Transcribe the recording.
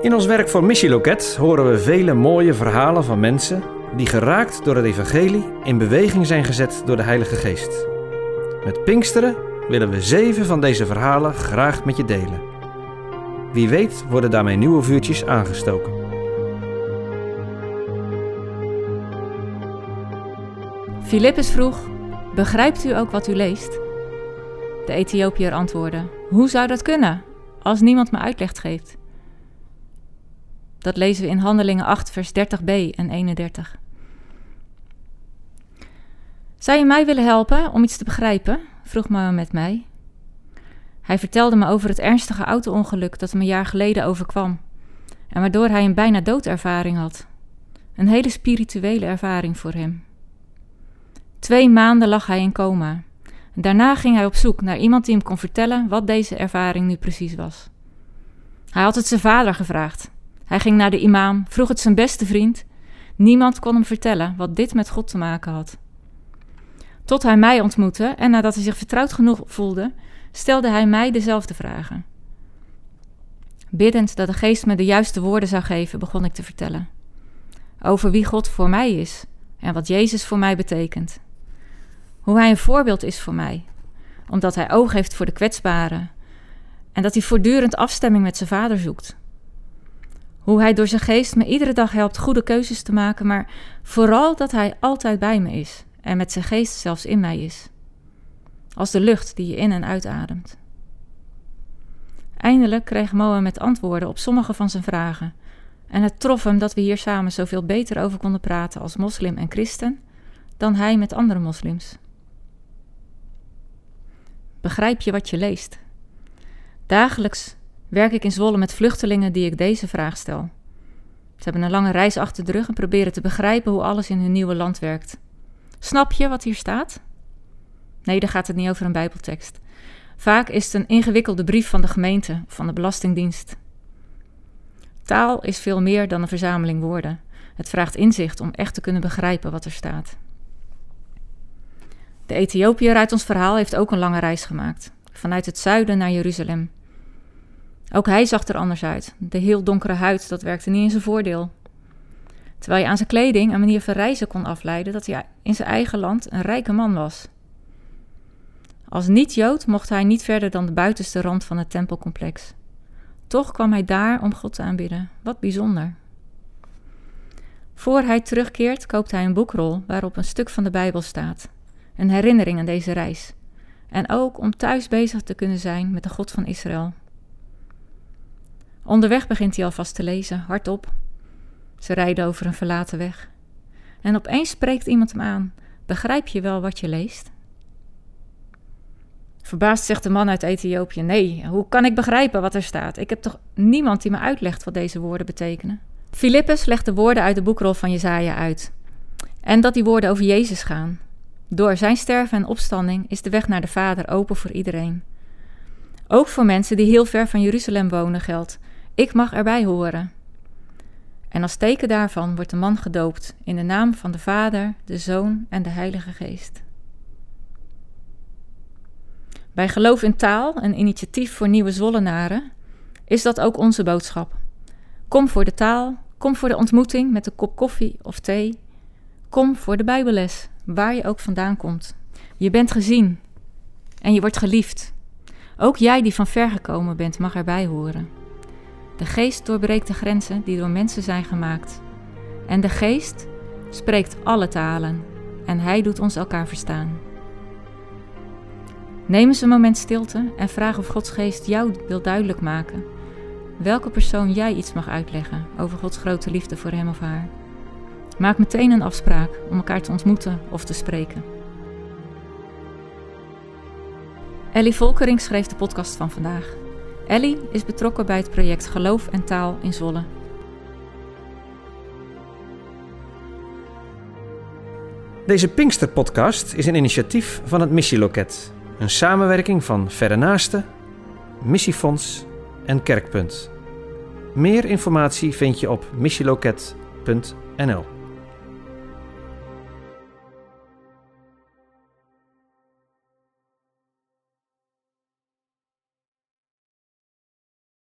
In ons werk voor Missieloket horen we vele mooie verhalen van mensen die geraakt door het evangelie in beweging zijn gezet door de Heilige Geest. Met Pinksteren willen we zeven van deze verhalen graag met je delen. Wie weet worden daarmee nieuwe vuurtjes aangestoken. Filippus vroeg: Begrijpt u ook wat u leest? De Ethiopiër antwoordde: Hoe zou dat kunnen, als niemand me uitleg geeft? Dat lezen we in Handelingen 8, vers 30b en 31. Zou je mij willen helpen om iets te begrijpen? vroeg Mohammed mij. Hij vertelde me over het ernstige auto-ongeluk dat hem een jaar geleden overkwam en waardoor hij een bijna doodervaring had. Een hele spirituele ervaring voor hem. Twee maanden lag hij in coma. Daarna ging hij op zoek naar iemand die hem kon vertellen wat deze ervaring nu precies was. Hij had het zijn vader gevraagd. Hij ging naar de imam, vroeg het zijn beste vriend. Niemand kon hem vertellen wat dit met God te maken had. Tot hij mij ontmoette en nadat hij zich vertrouwd genoeg voelde, stelde hij mij dezelfde vragen. Biddend dat de geest me de juiste woorden zou geven, begon ik te vertellen. Over wie God voor mij is en wat Jezus voor mij betekent. Hoe hij een voorbeeld is voor mij, omdat hij oog heeft voor de kwetsbaren en dat hij voortdurend afstemming met zijn vader zoekt. Hoe hij door zijn geest me iedere dag helpt goede keuzes te maken, maar vooral dat hij altijd bij me is en met zijn geest zelfs in mij is. Als de lucht die je in en uitademt. Eindelijk kreeg met antwoorden op sommige van zijn vragen. En het trof hem dat we hier samen zoveel beter over konden praten als moslim en christen dan hij met andere moslims. Begrijp je wat je leest? Dagelijks werk ik in Zwolle met vluchtelingen die ik deze vraag stel. Ze hebben een lange reis achter de rug en proberen te begrijpen hoe alles in hun nieuwe land werkt. Snap je wat hier staat? Nee, daar gaat het niet over een Bijbeltekst. Vaak is het een ingewikkelde brief van de gemeente of van de Belastingdienst. Taal is veel meer dan een verzameling woorden. Het vraagt inzicht om echt te kunnen begrijpen wat er staat. De Ethiopiër uit ons verhaal heeft ook een lange reis gemaakt, vanuit het zuiden naar Jeruzalem. Ook hij zag er anders uit. De heel donkere huid, dat werkte niet in zijn voordeel. Terwijl je aan zijn kleding een manier van reizen kon afleiden dat hij in zijn eigen land een rijke man was. Als niet-Jood mocht hij niet verder dan de buitenste rand van het tempelcomplex. Toch kwam hij daar om God te aanbidden. Wat bijzonder. Voor hij terugkeert, koopt hij een boekrol waarop een stuk van de Bijbel staat. Een herinnering aan deze reis. En ook om thuis bezig te kunnen zijn met de God van Israël. Onderweg begint hij alvast te lezen, hardop. Ze rijden over een verlaten weg. En opeens spreekt iemand hem aan: Begrijp je wel wat je leest? Verbaasd zegt de man uit Ethiopië: Nee, hoe kan ik begrijpen wat er staat? Ik heb toch niemand die me uitlegt wat deze woorden betekenen? Filippus legt de woorden uit de boekrol van Jezaja uit. En dat die woorden over Jezus gaan. Door zijn sterven en opstanding is de weg naar de Vader open voor iedereen. Ook voor mensen die heel ver van Jeruzalem wonen geldt: ik mag erbij horen. En als teken daarvan wordt de man gedoopt in de naam van de Vader, de Zoon en de Heilige Geest. Bij Geloof in Taal, een initiatief voor nieuwe Zwollenaren, is dat ook onze boodschap. Kom voor de taal, kom voor de ontmoeting met een kop koffie of thee. Kom voor de Bijbelles, waar je ook vandaan komt. Je bent gezien en je wordt geliefd. Ook jij die van ver gekomen bent, mag erbij horen. De geest doorbreekt de grenzen die door mensen zijn gemaakt. En de geest spreekt alle talen en hij doet ons elkaar verstaan. Neem eens een moment stilte en vraag of Gods geest jou wil duidelijk maken welke persoon jij iets mag uitleggen over Gods grote liefde voor hem of haar. Maak meteen een afspraak om elkaar te ontmoeten of te spreken. Ellie Volkering schreef de podcast van vandaag. Ellie is betrokken bij het project Geloof en Taal in Zwolle. Deze Pinkster-podcast is een initiatief van het Missieloket. Een samenwerking van Verre Naasten, Missiefonds en Kerkpunt. Meer informatie vind je op missieloket.nl